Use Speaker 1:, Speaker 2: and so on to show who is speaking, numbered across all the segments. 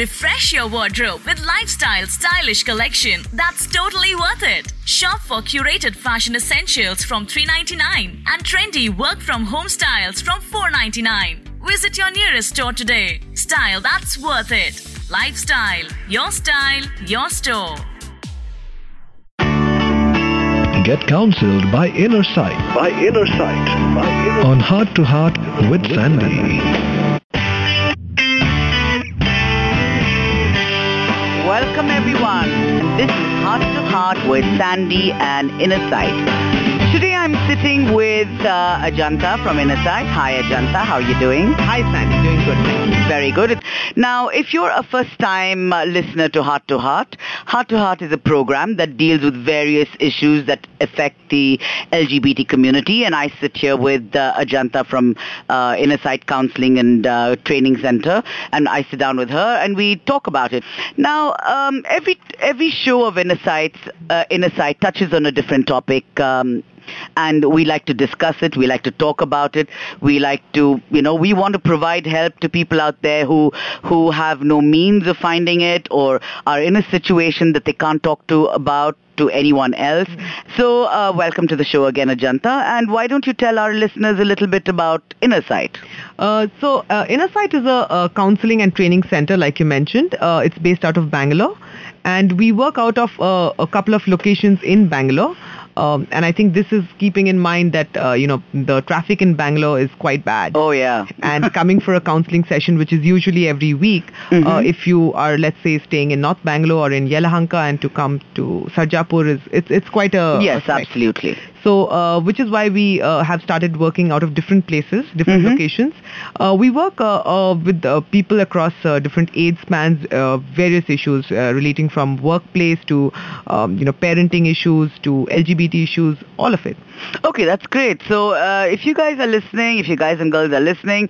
Speaker 1: Refresh your wardrobe with lifestyle stylish collection that's totally worth it. Shop for curated fashion essentials from 399 and trendy work from home styles from 499. Visit your nearest store today. Style that's worth it. Lifestyle, your style, your store.
Speaker 2: Get counseled by Inner Sight. By Inner Sight. By Inner On Heart to Heart with Sandy.
Speaker 3: Welcome everyone. This is Heart to Heart with Sandy and Inner Sight. I'm sitting with uh, Ajanta from Inner Sight. Hi Ajanta, how are you doing?
Speaker 4: Hi Sandy, doing good.
Speaker 3: Very good. Now, if you're a first-time uh, listener to Heart to Heart, Heart to Heart is a program that deals with various issues that affect the LGBT community, and I sit here with uh, Ajanta from uh, Inner Sight Counseling and uh, Training Center, and I sit down with her and we talk about it. Now, um, every every show of Inner Sight, uh, touches on a different topic. Um, and we like to discuss it. We like to talk about it. We like to, you know, we want to provide help to people out there who who have no means of finding it or are in a situation that they can't talk to about to anyone else. So, uh, welcome to the show again, Ajanta. And why don't you tell our listeners a little bit about Inner Sight?
Speaker 4: Uh, so, uh, Inner Sight is a, a, counseling and training center, like you mentioned. Uh, it's based out of Bangalore, and we work out of uh, a couple of locations in Bangalore. Um, and I think this is keeping in mind that uh, you know the traffic in Bangalore is quite bad.
Speaker 3: Oh yeah.
Speaker 4: and coming for a counseling session, which is usually every week, mm-hmm. uh, if you are let's say staying in North Bangalore or in Yelahanka and to come to Sarjapur is it's it's quite a
Speaker 3: yes absolutely.
Speaker 4: So, uh, which is why we uh, have started working out of different places, different mm-hmm. locations. Uh, we work uh, uh, with uh, people across different age spans, various issues relating from workplace to, um, you know, parenting issues to LGBT issues, all of it.
Speaker 3: Okay, that's great. So, if you guys are listening, if you guys and girls are listening,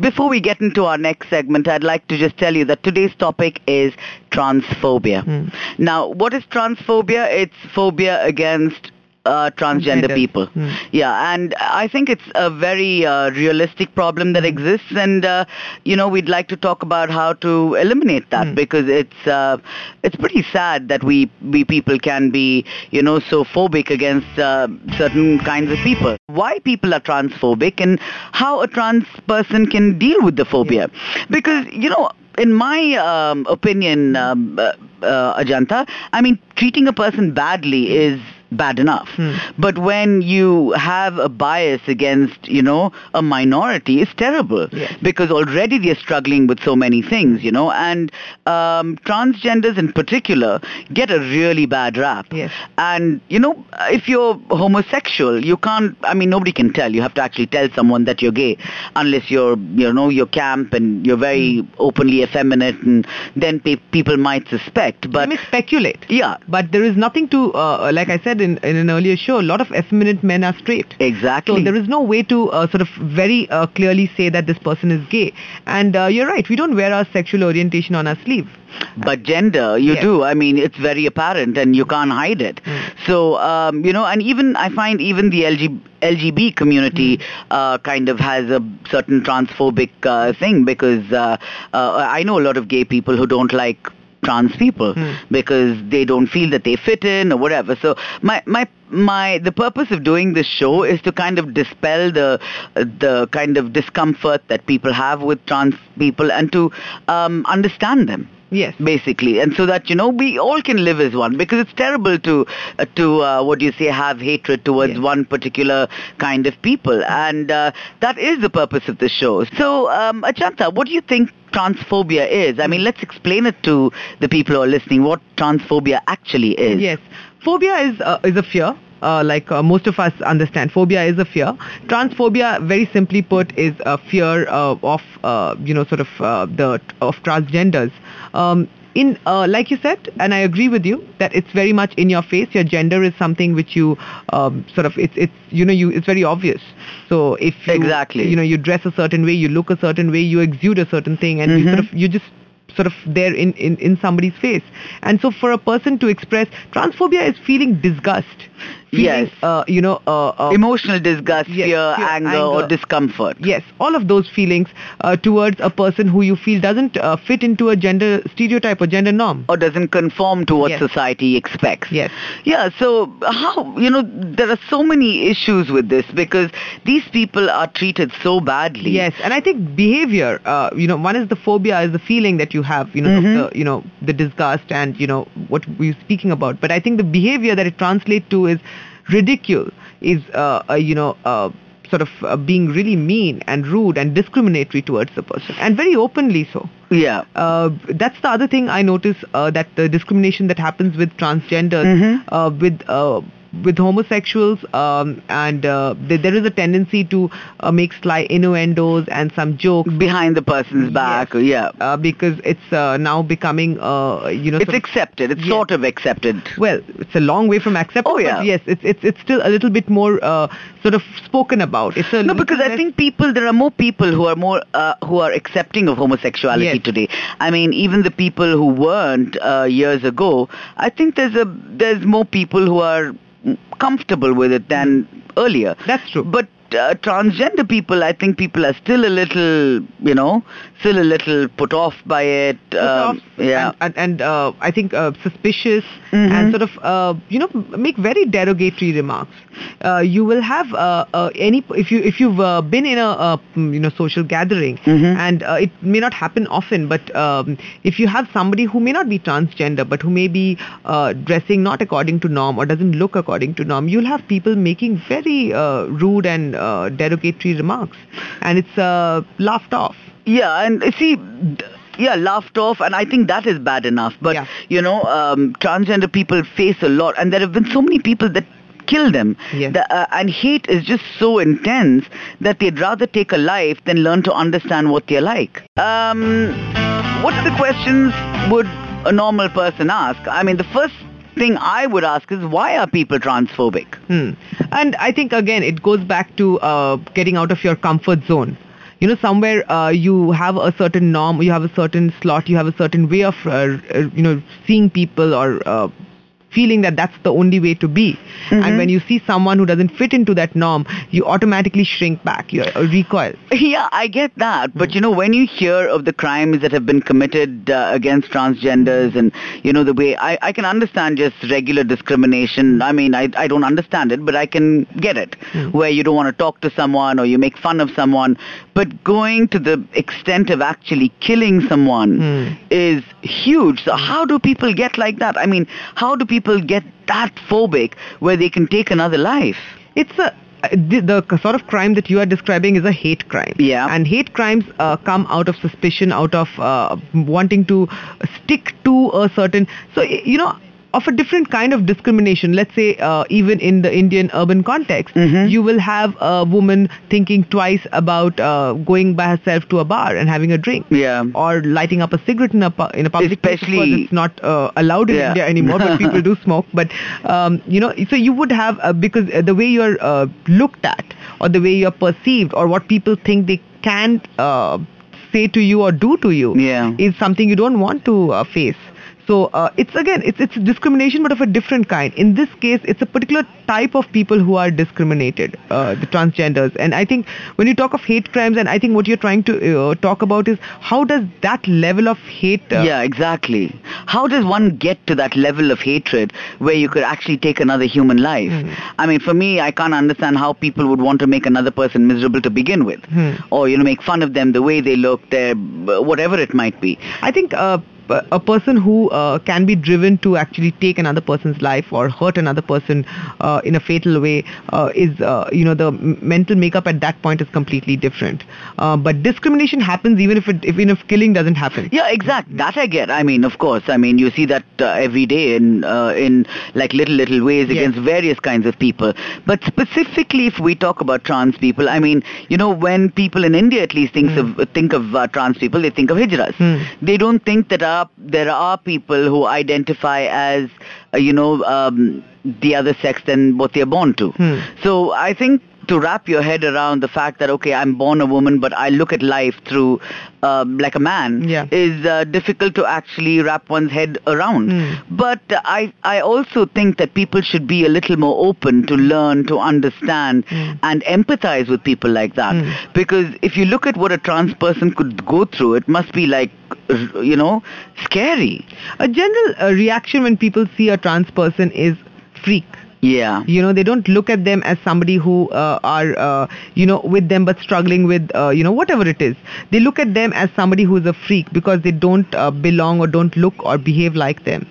Speaker 3: before we get into our next segment, I'd like to just tell you that today's topic is transphobia. Mm. Now, what is transphobia? It's phobia against uh, transgender people. Mm. Yeah, and I think it's a very uh, realistic problem that exists, and uh, you know we'd like to talk about how to eliminate that mm. because it's uh, it's pretty sad that we we people can be you know so phobic against uh, certain kinds of people. Why people are transphobic and how a trans person can deal with the phobia, yeah. because you know in my um, opinion, um, uh, uh, Ajanta, I mean, treating a person badly is bad enough. Hmm. But when you have a bias against, you know, a minority, it's terrible yes. because already they're struggling with so many things, you know, and um, transgenders in particular get a really bad rap.
Speaker 4: Yes.
Speaker 3: And, you know, if you're homosexual, you can't, I mean, nobody can tell. You have to actually tell someone that you're gay unless you're, you know, you're camp and you're very hmm. openly effeminate and then pe- people might suspect. But,
Speaker 4: they may speculate.
Speaker 3: Yeah.
Speaker 4: But there is nothing to, uh, like I said, said in, in an earlier show, a lot of effeminate men are straight.
Speaker 3: Exactly.
Speaker 4: So there is no way to uh, sort of very uh, clearly say that this person is gay. And uh, you're right, we don't wear our sexual orientation on our sleeve.
Speaker 3: But gender, you yes. do. I mean, it's very apparent and you can't hide it. Mm. So, um, you know, and even I find even the LG, LGB community mm. uh, kind of has a certain transphobic uh, thing because uh, uh, I know a lot of gay people who don't like trans people hmm. because they don't feel that they fit in or whatever. So my my my the purpose of doing this show is to kind of dispel the the kind of discomfort that people have with trans people and to um, understand them.
Speaker 4: Yes.
Speaker 3: Basically, and so that you know we all can live as one because it's terrible to uh, to uh, what do you say have hatred towards yes. one particular kind of people, and uh, that is the purpose of the show. So, um, Ajanta, what do you think transphobia is? I mean, let's explain it to the people who are listening. What transphobia actually is?
Speaker 4: Yes, phobia is uh, is a fear uh, like uh, most of us understand. Phobia is a fear. Transphobia, very simply put, is a fear uh, of, uh, you know, sort of uh, the of transgenders. Um, in, uh, like you said, and I agree with you that it's very much in your face. Your gender is something which you um, sort of it's it's you know you it's very obvious. So if you,
Speaker 3: exactly
Speaker 4: you know you dress a certain way, you look a certain way, you exude a certain thing, and mm-hmm. you sort of you just sort of there in, in, in somebody's face. And so for a person to express transphobia is feeling disgust. Feeling,
Speaker 3: Yes.
Speaker 4: Uh, you know, uh, uh,
Speaker 3: Emotional disgust,
Speaker 4: Yes,
Speaker 3: fear,
Speaker 4: fear,
Speaker 3: anger, or discomfort.
Speaker 4: Yes, all of those feelings uh, towards a person who you feel doesn't uh, fit into a gender stereotype or gender norm.
Speaker 3: Or doesn't conform to what
Speaker 4: Yes.
Speaker 3: society expects.
Speaker 4: Yes.
Speaker 3: Yeah, so how, you know, there are so many issues with this because these people are treated so badly.
Speaker 4: Yes, and I think behavior. Uh, you know, one is the phobia, is the feeling that you have. You know,
Speaker 3: Mhm.
Speaker 4: of the you know the disgust and you know what we're speaking about. But I think the behavior that it translates to is ridicule. Is uh, uh, you know. Uh, sort of uh, being really mean and rude and discriminatory towards the person and very openly so
Speaker 3: Yeah.
Speaker 4: uh, that's the other thing I notice uh, that the discrimination that happens with transgenders,
Speaker 3: Mhm.
Speaker 4: uh, with uh, with homosexuals, um, and uh, there is a tendency to uh, make sly innuendos and some jokes.
Speaker 3: Behind the person's back.
Speaker 4: Yes.
Speaker 3: Yeah.
Speaker 4: Uh, because it's uh, now becoming, uh, you know,
Speaker 3: It's accepted. It's
Speaker 4: Yes.
Speaker 3: sort of accepted.
Speaker 4: well, it's a long way from accepted
Speaker 3: Oh, yeah.
Speaker 4: Yes, it's it's it's still a little bit more uh, sort of spoken about. It's a
Speaker 3: No, because I think people, there are more people who are more, uh, who are accepting of homosexuality
Speaker 4: Yes.
Speaker 3: today. I mean, even the people who weren't uh, years ago, I think there's a, there's more people who are comfortable with it than earlier.
Speaker 4: That's true.
Speaker 3: But uh, transgender people, I think people are still a little, you know, still a little put off by it.
Speaker 4: put
Speaker 3: um,
Speaker 4: off
Speaker 3: yeah.
Speaker 4: and, and, and uh, I think uh, suspicious
Speaker 3: Mhm.
Speaker 4: and sort of uh, you know make very derogatory remarks. Uh, you will have uh, uh, any if you if you've uh, been in a you know social gathering
Speaker 3: Mhm.
Speaker 4: and uh, it may not happen often, but um, if you have somebody who may not be transgender but who may be uh, dressing not according to norm or doesn't look according to norm, you'll have people making very uh, rude and uh, derogatory remarks, and it's uh, laughed off.
Speaker 3: Yeah, and see, yeah, laughed off, and I think that is bad enough. But
Speaker 4: Yeah.
Speaker 3: you know, um, transgender people face a lot, and there have been so many people that kill them.
Speaker 4: Yes.
Speaker 3: The, uh, and hate is just so intense that they'd rather take a life than learn to understand what they're like. Um, what are the questions would a normal person ask? I mean, the first thing I would ask is why are people transphobic?
Speaker 4: Hmm. And I think again it goes back to uh, getting out of your comfort zone. You know, somewhere uh, you have a certain norm, you have a certain slot, you have a certain way of, uh, uh, you know, seeing people or uh, feeling that that's the only way to be.
Speaker 3: Mhm.
Speaker 4: And when you see someone who doesn't fit into that norm, you automatically shrink back, you uh, recoil.
Speaker 3: Yeah, I get that. But you know, when you hear of the crimes that have been committed uh, against transgenders and, you know, the way I, I can understand just regular discrimination. I mean, I, I don't understand it, but I can get it. Where you don't want to talk to someone or you make fun of someone. But going to the extent of actually killing someone
Speaker 4: Hmm.
Speaker 3: is huge. So how do people get like that? I mean, how do people get that phobic where they can take another life?
Speaker 4: It's a the, the sort of crime that you are describing is a hate crime.
Speaker 3: Yeah.
Speaker 4: And hate crimes uh, come out of suspicion, out of uh, wanting to stick to a certain. So you know. Of a different kind of discrimination, let's say uh, even in the Indian urban context,
Speaker 3: Mhm.
Speaker 4: you will have a woman thinking twice about uh, going by herself to a bar and having a drink,
Speaker 3: Yeah.
Speaker 4: or lighting up a cigarette in a pu- in a public place. Of
Speaker 3: Especially-
Speaker 4: it's not uh, allowed in
Speaker 3: Yeah.
Speaker 4: India anymore, but people do smoke. But um, you know, so you would have uh, because the way you're uh, looked at, or the way you're perceived, or what people think they can uh, say to you or do to you,
Speaker 3: Yeah.
Speaker 4: is something you don't want to uh, face. So uh, it's again, it's it's discrimination, but of a different kind. In this case, it's a particular type of people who are discriminated, uh, the transgenders. And I think when you talk of hate crimes, and I think what you're trying to uh, talk about is how does that level of hate? Uh,
Speaker 3: yeah, exactly. How does one get to that level of hatred where you could actually take another human life?
Speaker 4: Hmm.
Speaker 3: I mean, for me, I can't understand how people would want to make another person miserable to begin with,
Speaker 4: Hmm.
Speaker 3: or you know, make fun of them, the way they look, their whatever it might be.
Speaker 4: I think uh, a person who uh, can be driven to actually take another person's life or hurt another person uh, in a fatal way uh, is, uh, you know, the mental makeup at that point is completely different. Uh, but discrimination happens even if it, even if killing doesn't happen.
Speaker 3: Yeah, exact. That I get. I mean, of course. I mean, you see that uh, every day in uh, in like little little ways
Speaker 4: Yes.
Speaker 3: against various kinds of people. But specifically, if we talk about trans people, I mean, you know, when people in India at least thinks of think of uh, trans people, they think of hijras.
Speaker 4: Hmm.
Speaker 3: They don't think that are there are people who identify as uh, you know um, the other sex than what they're born to.
Speaker 4: Hmm.
Speaker 3: So I think to wrap your head around the fact that okay, I'm born a woman, but I look at life through um, like a man
Speaker 4: Yeah.
Speaker 3: is uh, difficult to actually wrap one's head around.
Speaker 4: Mm.
Speaker 3: But I I also think that people should be a little more open to learn, to understand,
Speaker 4: Mm.
Speaker 3: and empathize with people like that.
Speaker 4: Mm.
Speaker 3: Because if you look at what a trans person could go through, it must be like you know scary.
Speaker 4: A general uh, reaction when people see a trans person is freak.
Speaker 3: Yeah.
Speaker 4: You know, they don't look at them as somebody who uh, are, uh, you know, with them but struggling with, uh, you know, whatever it is. They look at them as somebody who's a freak because they don't uh, belong or don't look or behave like them.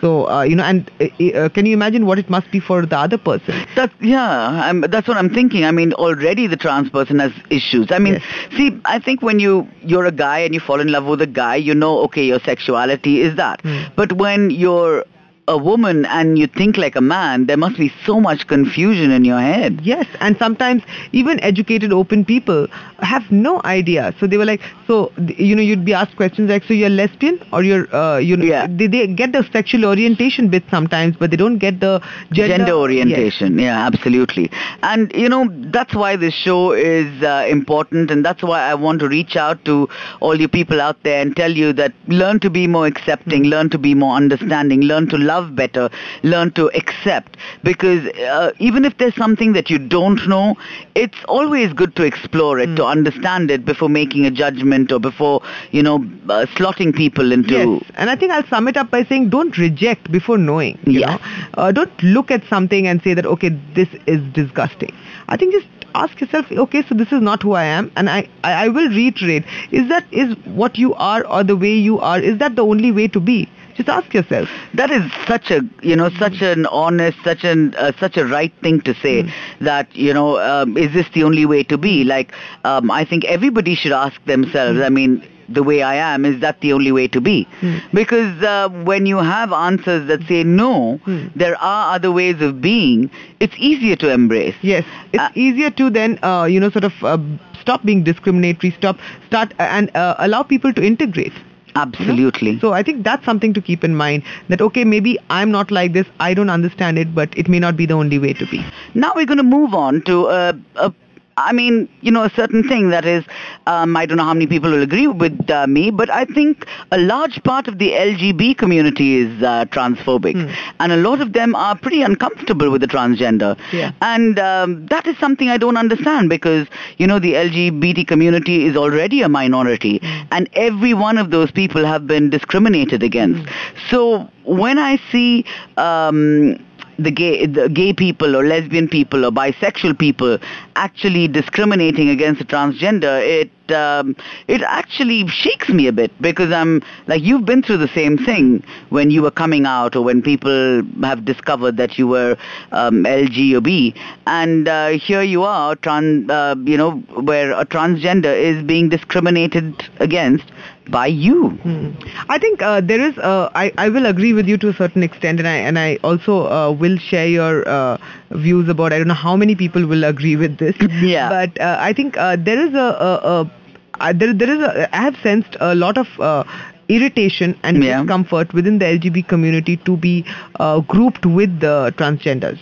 Speaker 4: So, uh, you know, and uh, can you imagine what it must be for the other person?
Speaker 3: That yeah, I'm, that's what I'm thinking. I mean, already the trans person has issues. I mean,
Speaker 4: Yes.
Speaker 3: see, I think when you you're a guy and you fall in love with a guy, you know, okay, your sexuality is that.
Speaker 4: Hmm.
Speaker 3: But when you're a woman and you think like a man, there must be so much confusion in your head.
Speaker 4: Yes, and sometimes even educated, open people have no idea. So they were like, so you know, you'd be asked questions like, so you're lesbian or you're, uh, you know,
Speaker 3: Yeah.
Speaker 4: they, they get the sexual orientation bit sometimes, but they don't get the gender,
Speaker 3: Gender,
Speaker 4: Yes.
Speaker 3: orientation, yeah, absolutely. And you know that's why this show is uh, important, and that's why I want to reach out to all you people out there and tell you that learn to be more accepting, learn to be more understanding, learn to love better, learn to accept. Because uh, even if there's something that you don't know, it's always good to explore it, to understand it before making a judgment or before you know uh, slotting people into.
Speaker 4: Yes, and I think I'll sum it up by saying don't reject before knowing. You
Speaker 3: Yeah.
Speaker 4: know? uh, don't look at something and say that okay, this is disgusting. I think just ask yourself, okay, so this is not who I am, and I, I, I will reiterate: is that is what you are or the way you are? Is that the only way to be? Just ask yourself.
Speaker 3: That is such a you know such an honest, such an uh, such a right thing to say. That you know um, is this the only way to be? Like um, I think everybody should ask themselves. I mean. The way I am is that the only way to be? Because uh, when you have answers that say no,
Speaker 4: Hmm.
Speaker 3: there are other ways of being. It's easier to embrace.
Speaker 4: Yes, it's
Speaker 3: Uh,
Speaker 4: easier to then, uh, you know, sort of uh, stop being discriminatory, stop, start, uh, and uh, allow people to integrate. You know?
Speaker 3: Absolutely.
Speaker 4: So I think that's something to keep in mind. That okay, maybe I'm not like this, I don't understand it, but it may not be the only way to be.
Speaker 3: Now we're going to move on to a, a I mean, you know, a certain thing that is, um, I don't know how many people will agree with uh, me, but I think a large part of the LGB community is uh, transphobic.
Speaker 4: Hmm.
Speaker 3: And a lot of them are pretty uncomfortable with the transgender.
Speaker 4: Yeah.
Speaker 3: And um, that is something I don't understand because, you know, the LGBT community is already a minority. And every one of those people have been discriminated against. So when I see um, the gay the gay people or lesbian people or bisexual people actually discriminating against the transgender it um, it actually shakes me a bit because I'm like you've been through the same thing when you were coming out or when people have discovered that you were um, LG or B and uh, here you are trans uh, you know where a transgender is being discriminated against by you
Speaker 4: Hmm. I think uh, there is. Uh, I I will agree with you to a certain extent, and I and I also uh, will share your uh, views about. I don't know how many people will agree with this.
Speaker 3: Yeah.
Speaker 4: But uh, I think uh, there is a, a, a uh, there there is a. I have sensed a lot of. Uh, irritation and
Speaker 3: Yeah.
Speaker 4: discomfort within the LGBT community to be uh, grouped with the transgenders.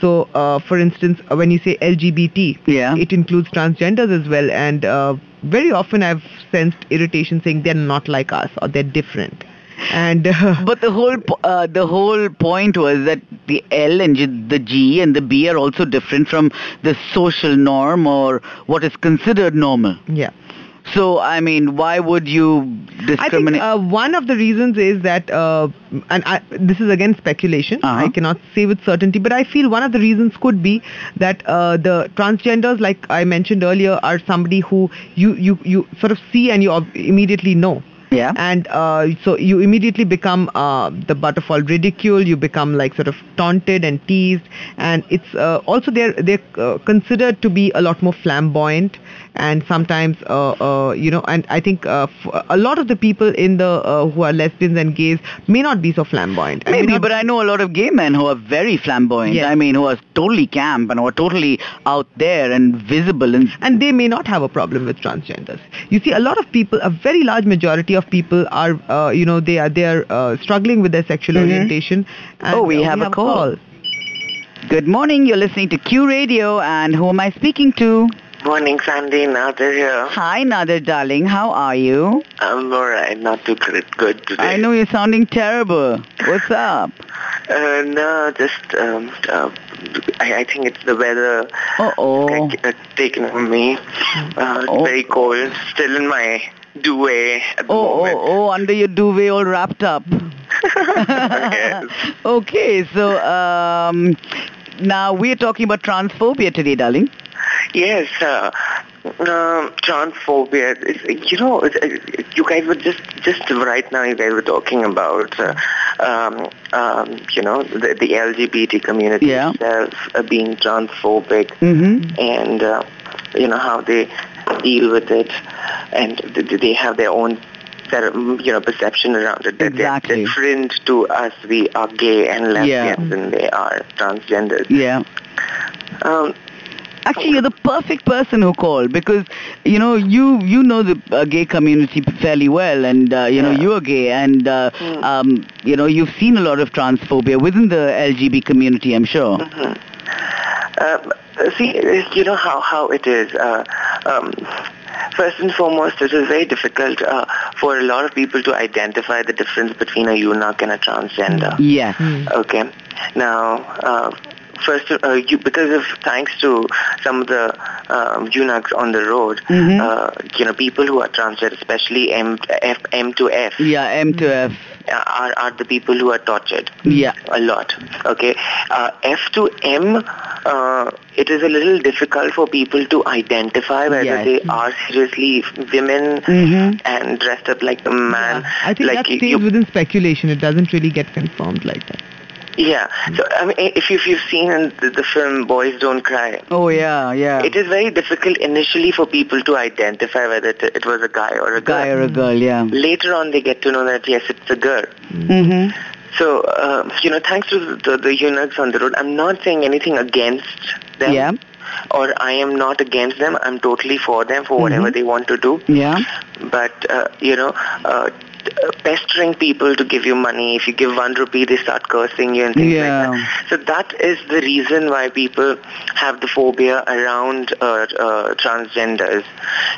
Speaker 4: So, uh, for instance, uh, when you say LGBT,
Speaker 3: Yeah.
Speaker 4: it includes transgenders as well. And uh, very often I've sensed irritation saying they're not like us or they're different. And uh,
Speaker 3: But the whole po- uh, the whole point was that the L and G, the G and the B are also different from the social norm or what is considered normal.
Speaker 4: yeah.
Speaker 3: So I mean, why would you
Speaker 4: I think
Speaker 3: discriminate?
Speaker 4: uh, one of the reasons is that, uh, and I, this is again speculation.
Speaker 3: Uh-huh.
Speaker 4: I cannot say with certainty, but I feel one of the reasons could be that uh, the transgenders, like I mentioned earlier, are somebody who you you you sort of see and you ob- immediately know.
Speaker 3: yeah.
Speaker 4: and uh, so you immediately become uh, the butt of all ridicule you become like sort of taunted and teased and it's uh, also they're they're uh, considered to be a lot more flamboyant and sometimes uh, uh, you know and i think uh, f- a lot of the people in the uh, who are lesbians and gays may not be so flamboyant
Speaker 3: Maybe, but I know a lot of gay men who are very flamboyant.
Speaker 4: Yes.
Speaker 3: I mean, who are totally camp and who are totally out there and visible and
Speaker 4: and they may not have a problem with transgenders. You see, a lot of people, a very large majority of people are, uh, you know, they are they are uh, struggling with their sexual
Speaker 3: Mhm.
Speaker 4: orientation. And,
Speaker 3: Oh, we
Speaker 4: uh,
Speaker 3: have a call. Good morning. You're listening to Q Radio, and who am I speaking to?
Speaker 5: Morning, Sandy. Nader here.
Speaker 3: Hi, Nader, darling. How are you?
Speaker 5: I'm alright. Not too good, today.
Speaker 3: I know you're sounding terrible. What's up?
Speaker 5: Uh, no, just um, uh, I, I think it's the weather
Speaker 3: Uh-oh.
Speaker 5: uh, taken from me. Uh, it's
Speaker 3: Oh.
Speaker 5: very cold. Still in my duvet at the
Speaker 3: Oh, oh,
Speaker 5: moment.
Speaker 3: oh, under your duvet all wrapped up.
Speaker 5: Yes.
Speaker 3: Okay, so um, now we're talking about transphobia today, darling.
Speaker 5: Yes, uh, um, transphobia. It's, you know, you guys were just just right now. You guys were talking about, uh, um, um, you know, the, the LGBT community
Speaker 3: Yeah.
Speaker 5: itself uh, being transphobic,
Speaker 3: Mm-hmm.
Speaker 5: and uh, you know how they deal with it, and they have their own. Their, you know, perception around it. That
Speaker 3: Exactly.
Speaker 5: They're different to us. We are gay and lesbians, and they are transgenders.
Speaker 3: Yeah.
Speaker 5: Um,
Speaker 3: Actually, you're the perfect person who called because you know you you know the uh, gay community fairly well, and uh, you know
Speaker 5: Yeah.
Speaker 3: you're gay, and uh,
Speaker 5: Mm.
Speaker 3: um, you know you've seen a lot of transphobia within the LGB community. I'm sure.
Speaker 5: Uh, see, you know how, how it is. Uh, um, first and foremost, it is very difficult uh, for a lot of people to identify the difference between a eunuch and a transgender.
Speaker 3: Yes.
Speaker 5: Okay. Now, uh, first, uh, you, because of thanks to some of the um, eunuchs on the road,
Speaker 3: Mhm.
Speaker 5: uh, you know, people who are transgender, especially M, F, M to F,
Speaker 3: Yeah. M to F.
Speaker 5: are, are the people who are tortured
Speaker 3: Yeah.
Speaker 5: a lot. Okay, uh, F to M, uh, it is a little difficult for people to identify whether
Speaker 3: Yes.
Speaker 5: they are seriously women
Speaker 3: Mhm.
Speaker 5: and dressed up like a man.
Speaker 4: Yeah, I think
Speaker 5: like
Speaker 4: that stays
Speaker 5: you-
Speaker 4: within speculation. It doesn't really get confirmed like that.
Speaker 5: Yeah. So I mean, if, you, if you've seen in the, the film Boys Don't Cry.
Speaker 3: Oh yeah. Yeah.
Speaker 5: It is very difficult initially for people to identify whether it, it was a guy or a
Speaker 3: guy
Speaker 5: girl.
Speaker 3: or a girl. Yeah.
Speaker 5: Later on, they get to know that yes, it's a girl.
Speaker 3: Mm-hmm.
Speaker 5: So, uh, you know, thanks to the, the eunuchs on the road, I'm not saying anything against them.
Speaker 3: Yeah.
Speaker 5: Or I am not against them. I'm totally for them for whatever
Speaker 3: Mhm.
Speaker 5: they want to do.
Speaker 3: Yeah.
Speaker 5: But, uh, you know, uh, pestering people to give you money. If you give one rupee, they start cursing you and things
Speaker 3: Yeah.
Speaker 5: like that. So that is the reason why people have the phobia around uh, uh, transgenders.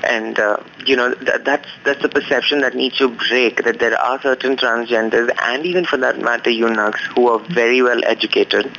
Speaker 5: And, uh, you know, th- that's, that's the perception that needs to break, that there are certain transgenders and even for that matter eunuchs who are very well educated.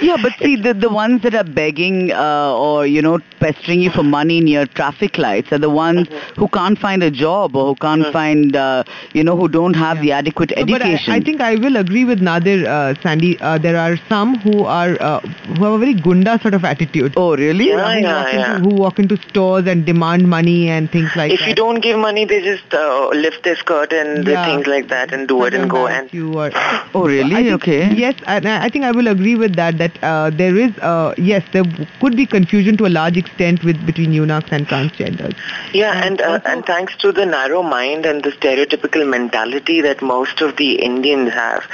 Speaker 3: Yeah, but see, the the ones that are begging uh, or you know pestering you for money near traffic lights are the ones
Speaker 5: Mm-hmm.
Speaker 3: who can't find a job or who can't find uh, you know who don't have the adequate
Speaker 4: No, But
Speaker 3: education.
Speaker 4: I, I think I will agree with Nadir, uh, Sandy. Uh, there are some who are uh, who have a very gunda sort of attitude.
Speaker 3: Oh, really?
Speaker 5: Yeah,
Speaker 4: who,
Speaker 5: yeah,
Speaker 4: walk
Speaker 5: yeah.
Speaker 4: Into, who walk into stores and demand money and things like
Speaker 5: if
Speaker 4: that.
Speaker 5: If you don't give money, they just uh, lift their skirt and
Speaker 4: Yeah.
Speaker 5: things like that and do it and go. And
Speaker 4: you or
Speaker 3: Oh, really?
Speaker 4: I think-
Speaker 3: Okay.
Speaker 4: Yes, and I I think I will agree with that. That uh, there is, uh, yes, there could be confusion to a large extent with between eunuchs and transgenders.
Speaker 5: Yeah, and uh, and thanks to the narrow mind and the stereotypical mentality that most of the Indians have,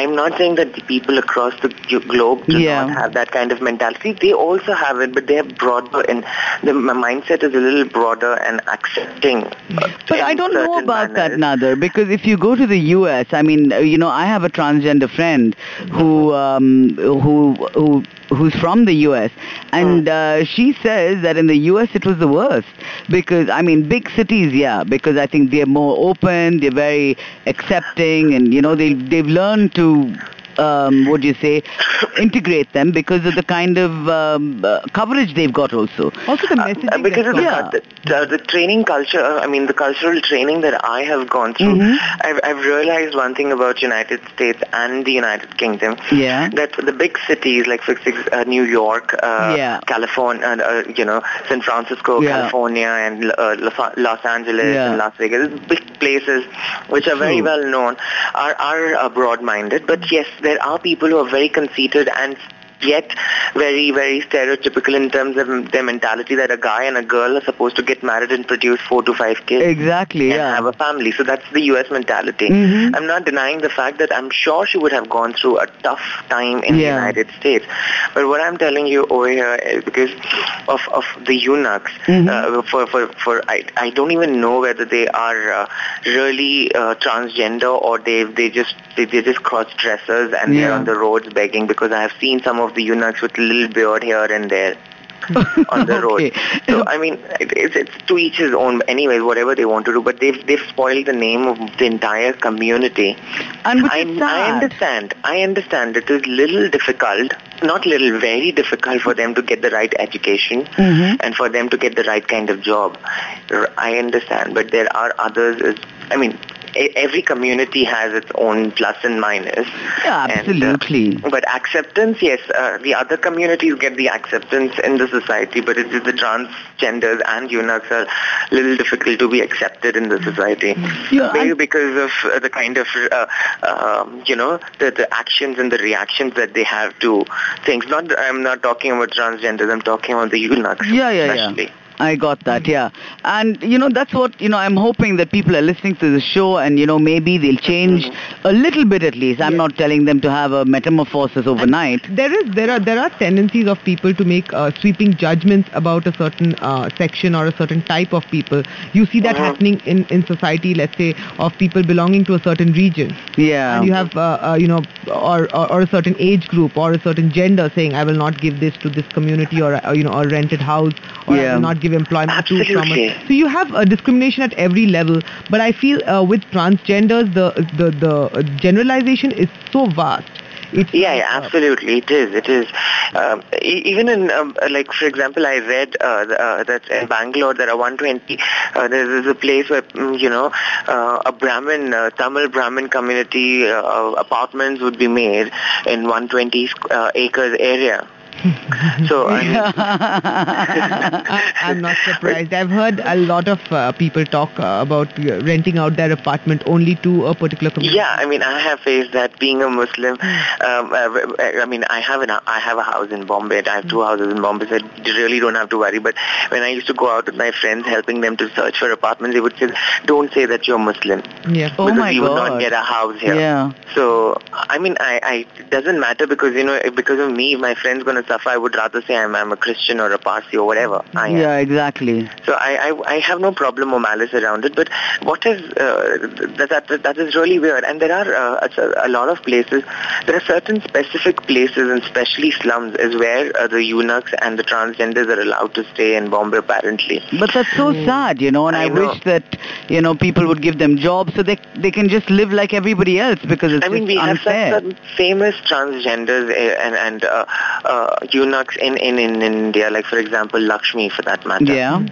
Speaker 5: I'm not saying that the people across the globe do
Speaker 3: Yeah.
Speaker 5: not have that kind of mentality. They also have it, but they're broader and the mindset is a little broader and accepting. uh,
Speaker 3: But I don't know about that,
Speaker 5: manners.
Speaker 3: Nader, because if you go to the U.S., I mean, uh, you know, I have a transgender friend who um, who who who's from the U.S. and uh, she says that in the U.S. it was the worst because I mean, big cities, yeah, because I think they're more open, they're very accepting, and you know, they they've learned to. Um, what do you say? Integrate them because of the kind of um, uh, coverage they've got also.
Speaker 4: Also, the
Speaker 5: Uh,
Speaker 4: messaging.
Speaker 5: uh, because of the,
Speaker 3: Yeah.
Speaker 5: the, the, the training culture, uh, I mean the cultural training that I have gone through,
Speaker 3: Mhm.
Speaker 5: I've, I've realized one thing about United States and the United Kingdom,
Speaker 3: Yeah.
Speaker 5: that the big cities like for uh, New York, uh,
Speaker 3: Yeah.
Speaker 5: California, uh, you know, San Francisco,
Speaker 3: Yeah.
Speaker 5: California, and uh, Los, Angeles
Speaker 3: Yeah.
Speaker 5: and Las Vegas, big places which are very
Speaker 3: True.
Speaker 5: well known, are, are broad-minded. But yes, there are people who are very conceited and yet very, very stereotypical in terms of their mentality that a guy and a girl are supposed to get married and produce four to five kids
Speaker 3: Exactly.
Speaker 5: and
Speaker 3: Yeah.
Speaker 5: have a family. So that's the U.S. mentality.
Speaker 3: Mhm.
Speaker 5: I'm not denying the fact that I'm sure she would have gone through a tough time in the United States. But what I'm telling you over here is because of, of the eunuchs,
Speaker 3: Mhm.
Speaker 5: uh, for, for, for I, I don't even know whether they are uh, really uh, transgender or they they just they, they're just cross dressers and they're on the roads begging because I have seen some of eunuchs with a little beard here and there. on the road. So I mean, it's, it's to each his own. Anyway, whatever they want to do, but they've they've spoiled the name of the entire community.
Speaker 3: And
Speaker 5: I, I understand. I understand. It is little difficult, not little, very difficult for them to get the right education
Speaker 3: Mhm.
Speaker 5: and for them to get the right kind of job. I understand, but there are others. As, I mean, every community has its own plus and minus.
Speaker 3: Yeah,
Speaker 5: And, uh,
Speaker 3: absolutely.
Speaker 5: but acceptance, yes, uh, the other communities get the acceptance in the society, but it is the transgenders and eunuchs are a little difficult to be accepted in the society.
Speaker 3: Yeah,
Speaker 5: Maybe because of uh, the kind of, uh, um, you know, the, the actions and the reactions that they have to things. Not, I'm not talking about transgenders, I'm talking about the eunuchs
Speaker 3: Yeah, yeah,
Speaker 5: especially.
Speaker 3: yeah. I got that, yeah. And, you know, that's what, you know, I'm hoping that people are listening to the show and, you know, maybe they'll change a little bit at least. I'm not telling them to have a metamorphosis overnight.
Speaker 4: there is there are there are tendencies of people to make uh, sweeping judgments about a certain uh, section or a certain type of people. You see that
Speaker 5: Uh-huh.
Speaker 4: happening in in society, let's say, of people belonging to a certain region.
Speaker 3: Yeah.
Speaker 4: And you have, uh, uh, you know, or, or or a certain age group or a certain gender saying, I will not give this to this community or, uh, you know, a rented house or I
Speaker 3: Yeah.
Speaker 4: will not give employment to
Speaker 5: Absolutely.
Speaker 4: someone. So you have uh, discrimination at every level. But I feel uh, with transgenders, the the the generalization is so vast. It's
Speaker 5: Yeah, yeah, absolutely. It is. It is. Um, e- even in, um, like, for example, I read uh, th- uh, that in Bangalore there are 120. Uh, there's, a place where, mm, you know, uh, a Brahmin, uh, Tamil Brahmin community uh, apartments would be made in 120 uh, acres area. so I mean,
Speaker 4: I'm not surprised. I've heard a lot of uh, people talk uh, about uh, renting out their apartment only to a particular community.
Speaker 5: Yeah, I mean, I have faced that being a Muslim. Um, uh, I mean, I have an I have a house in Bombay. I have two houses in Bombay, so I really don't have to worry. But when I used to go out with my friends, helping them to search for apartments, they would say, "Don't say that you're Muslim,
Speaker 4: Yeah.
Speaker 3: Oh
Speaker 5: because
Speaker 3: my
Speaker 5: you will not get a house here."
Speaker 3: Yeah.
Speaker 5: So I mean, I, I it doesn't matter because you know because of me, my friend's gonna suffer. I would rather say I'm I'm a Christian or a Parsi or whatever. I am.
Speaker 3: Yeah, exactly.
Speaker 5: So I, I, I have no problem or malice around it, but what is uh, that, that that is really weird. And there are uh, a, a lot of places. There are certain specific places, and especially slums, is where uh, the eunuchs and the transgenders are allowed to stay in Bombay. Apparently,
Speaker 3: But that's so sad, you know, and I,
Speaker 5: I know.
Speaker 3: wish that, you know, people would give them jobs so they they can just live like everybody else because it's
Speaker 5: I mean,
Speaker 3: just
Speaker 5: we have
Speaker 3: unfair.
Speaker 5: some, some famous transgenders uh, and and uh, uh, eunuchs in, in in India, like for example Lakshmi, for that matter.
Speaker 3: yeah.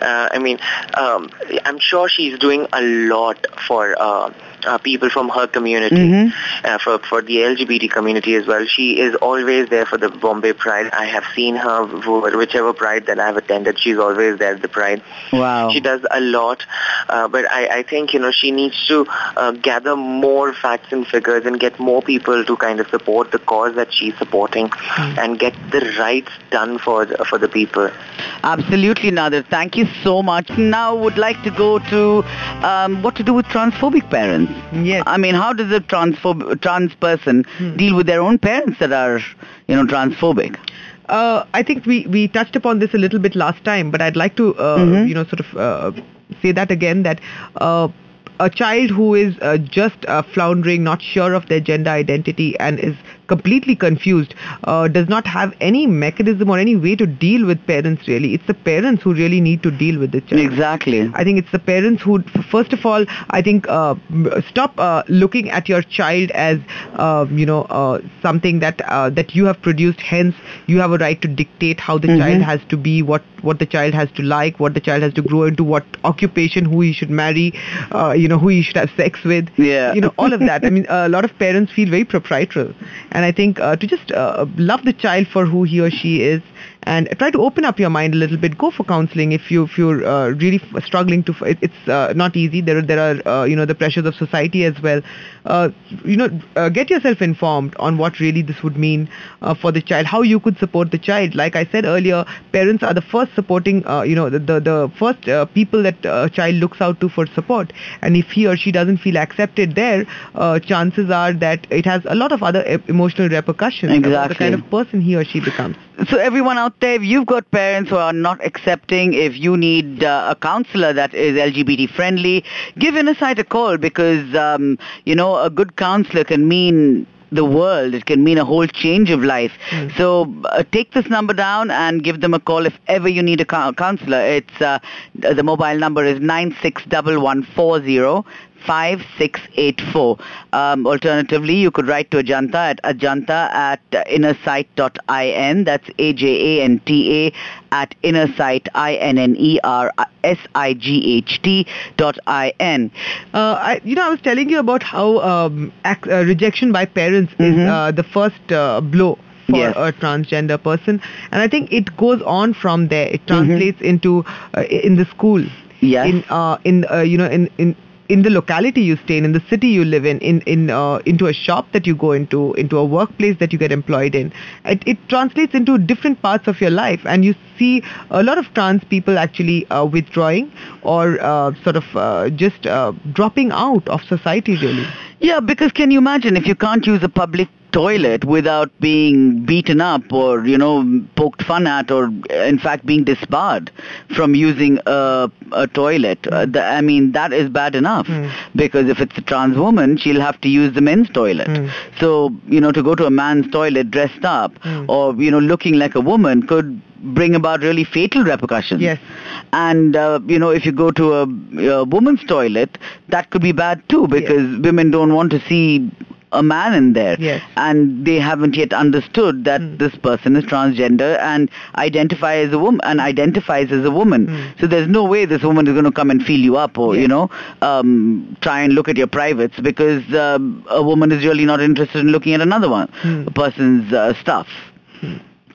Speaker 5: Uh, I mean, um, I'm sure she's doing a lot for uh, uh, people from her community,
Speaker 3: Mhm.
Speaker 5: uh, for for the LGBT community as well. She is always there for the Bombay Pride. I have seen her for whichever Pride that I have attended. She's always there at the Pride.
Speaker 3: Wow.
Speaker 5: She does a lot, uh, but I, I think you know she needs to uh, gather more facts and figures and get more people to kind of support the cause that she's supporting, and get the rights done for the, for the people.
Speaker 3: Absolutely, Nadir. Thank you so much. Now would like to go to um, what to do with transphobic parents.
Speaker 4: Yes.
Speaker 3: I mean, how does a transphob- trans person
Speaker 4: Hmm.
Speaker 3: deal with their own parents that are, you know, transphobic?
Speaker 4: Uh, I think we, we touched upon this a little bit last time, but I'd like to, uh,
Speaker 3: Mhm.
Speaker 4: you know, sort of uh, say that again that uh, a child who is uh, just uh, floundering, not sure of their gender identity, and is completely confused, uh, does not have any mechanism or any way to deal with parents really. It's the parents who really need to deal with the child.
Speaker 3: Exactly.
Speaker 4: I think it's the parents who, first of all, I think uh, stop uh, looking at your child as, uh, you know, uh, something that uh, that you have produced. Hence, you have a right to dictate how the
Speaker 3: Mhm.
Speaker 4: child has to be, what what the child has to like, what the child has to grow into, what occupation, who he should marry, uh, you know, who he should have sex with.
Speaker 3: Yeah.
Speaker 4: You know, all of that. I mean, a lot of parents feel very proprietorial, and I think uh, to just uh, love the child for who he or she is and try to open up your mind a little bit. Go for counseling if you if you're uh, really f- struggling to. F- it, it's uh, not easy. There are there are uh, you know the pressures of society as well. Uh, you know, uh, get yourself informed on what really this would mean uh, for the child. How you could support the child. Like I said earlier, parents are the first supporting. Uh, you know, the the, the first uh, people that a child looks out to for support. And if he or she doesn't feel accepted there, uh, chances are that it has a lot of other emotional repercussions. about The kind of person he or she becomes.
Speaker 3: So everyone out there, if you've got parents who are not accepting, if you need uh, a counselor that is LGBT friendly, give Insight a call because, um, you know, a good counselor can mean the world. It can mean a whole change of life. So uh, take this number down and give them a call if ever you need a counselor. It's uh, the mobile number is nine six double one four zero. 5684. Um, alternatively, you could write to Ajanta at ajanta at innersight.in. That's A-J-A-N-T-A at innersight, I-N-N-E-R-S-I-G-H-T dot I-N.
Speaker 4: Uh, I, you know, I was telling you about how um, ac- uh, rejection by parents is uh, the first uh, blow for
Speaker 3: Yes.
Speaker 4: a transgender person, and I think it goes on from there. It translates into uh, in the school,
Speaker 3: Yes.
Speaker 4: in uh, in uh, you know in in in the locality you stay in, in the city you live in, in in uh, into a shop that you go into, into a workplace that you get employed in. It, it translates into different parts of your life, and you see a lot of trans people actually uh, withdrawing or uh, sort of uh, just uh, dropping out of society. Really,
Speaker 3: Yeah, because can you imagine if you can't use a public toilet without being beaten up or, you know, poked fun at or, in fact, being disbarred from using a, a toilet? Uh, the, I mean, that is bad enough because if it's a trans woman, she'll have to use the men's toilet. So, you know, to go to a man's toilet dressed up or, you know, looking like a woman could bring about really fatal repercussions.
Speaker 4: Yes.
Speaker 3: And, uh, you know, if you go to a, a woman's toilet, that could be bad too because women don't want to see a man in there.
Speaker 4: Yes.
Speaker 3: And they haven't yet understood that this person is transgender and identify as a woman and identifies as a woman. So there's no way this woman is going to come and feel you up or, you know, um, try and look at your privates because um, a woman is really not interested in looking at another one, a person's uh, stuff.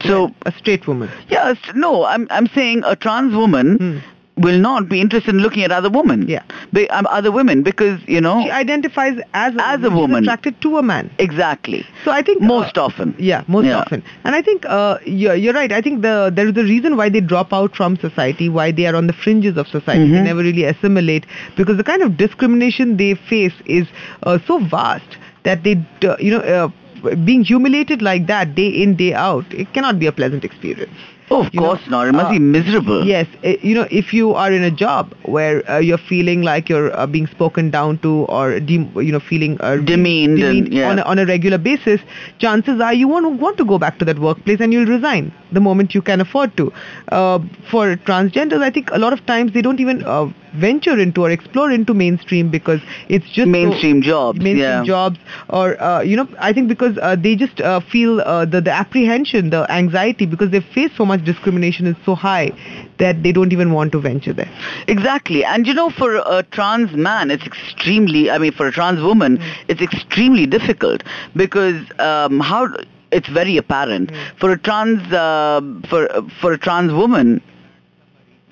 Speaker 3: So
Speaker 4: a straight woman.
Speaker 3: Yes, no, I'm I'm saying a trans woman will not be interested in looking at other women.
Speaker 4: Yeah.
Speaker 3: Be, um, other women because you know
Speaker 4: She identifies as a
Speaker 3: As a
Speaker 4: She's
Speaker 3: woman.
Speaker 4: attracted to a man.
Speaker 3: exactly.
Speaker 4: So I think
Speaker 3: Most
Speaker 4: uh,
Speaker 3: often.
Speaker 4: Yeah, most
Speaker 3: Yeah.
Speaker 4: often. And I think uh, you're, you're right. I think the there is a reason why they drop out from society, why they are on the fringes of society.
Speaker 3: Mm-hmm.
Speaker 4: They never really assimilate because the kind of discrimination they face is uh, so vast that they, you know, uh, being humiliated like that day in day out, it cannot be a pleasant experience.
Speaker 3: Oh, of
Speaker 4: You know,
Speaker 3: course not. It must
Speaker 4: uh,
Speaker 3: be miserable.
Speaker 4: Yes, eh, you know, if you are in a job where uh, you're feeling like you're uh, being spoken down to or de- you know feeling uh,
Speaker 3: Demeaned and- yeah.
Speaker 4: on, a, on a regular basis, chances are you won't want to go back to that workplace and you'll resign the moment you can afford to. Uh, for transgenders, I think a lot of times they don't even uh, venture into or explore into mainstream because it's just so-
Speaker 3: Mainstream jobs,
Speaker 4: mainstream
Speaker 3: yeah.
Speaker 4: jobs, or uh, you know, I think because uh, they just uh, feel uh, the the apprehension, the anxiety because they face so much discrimination is so high that they don't even want to venture there.
Speaker 3: Exactly. And you know, for a trans man, it's extremely, I mean, for a trans woman, it's extremely difficult because um, how, it's very apparent. For a trans, uh, for, for a trans woman,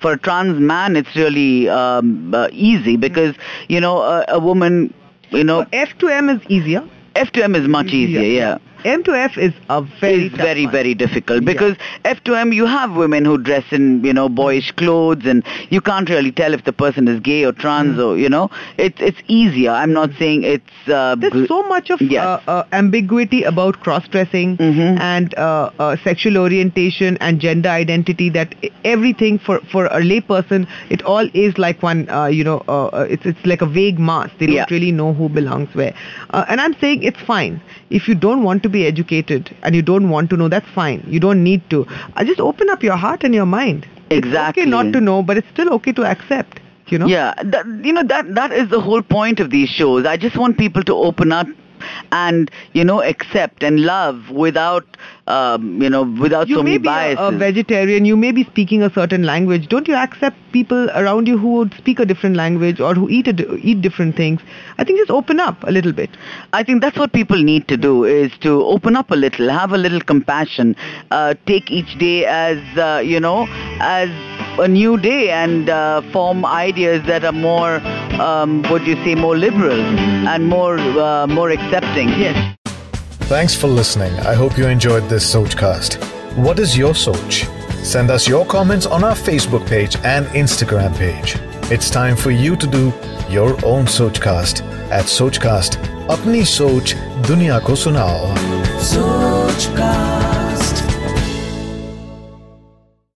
Speaker 3: for a trans man, it's really um, uh, easy mm-hmm. because you know a, a woman, you know,
Speaker 4: F to M is easier.
Speaker 3: F to M is much easier, yeah.
Speaker 4: yeah. M2F is a very is
Speaker 3: very
Speaker 4: one.
Speaker 3: very difficult because yeah. F2M you have women who dress in you know boyish clothes and you can't really tell if the person is gay or trans mm. or you know it's it's easier. I'm not saying it's uh,
Speaker 4: there's so much of
Speaker 3: yes.
Speaker 4: uh, uh, ambiguity about cross
Speaker 3: dressing mm-hmm.
Speaker 4: and uh, uh, sexual orientation and gender identity that everything for for a layperson it all is like one uh, you know it's it's like a vague mass. They don't
Speaker 3: yeah.
Speaker 4: really know who belongs where. and I'm saying it's fine if you don't want to be educated and you don't want to know, that's fine. You don't need to. Uh, just open up your heart and your mind. It's
Speaker 3: Exactly.
Speaker 4: okay not to know, but it's still okay to accept. You know.
Speaker 3: Yeah, that, you know that that is the whole point of these shows. I just want people to open up and you know accept and love without um, you know without
Speaker 4: you
Speaker 3: so
Speaker 4: may
Speaker 3: many
Speaker 4: be a,
Speaker 3: biases.
Speaker 4: a vegetarian you may be speaking a certain language. Don't you accept people around you who would speak a different language or who eat a, eat different things? I think just open up a little bit.
Speaker 3: I think that's what people need to do is to open up a little, have a little compassion, uh, take each day as uh, you know as a new day and uh, form ideas that are more, um, what you say, more liberal and more uh, more accepting.
Speaker 4: Yes.
Speaker 6: Thanks for listening. I hope you enjoyed this Sochcast. What is your Soch? Send us your comments on our Facebook page and Instagram page. It's time for you to do your own Sochcast at Sochcast. Apni Soch Dunya Ko
Speaker 7: Sunao. Sochcast.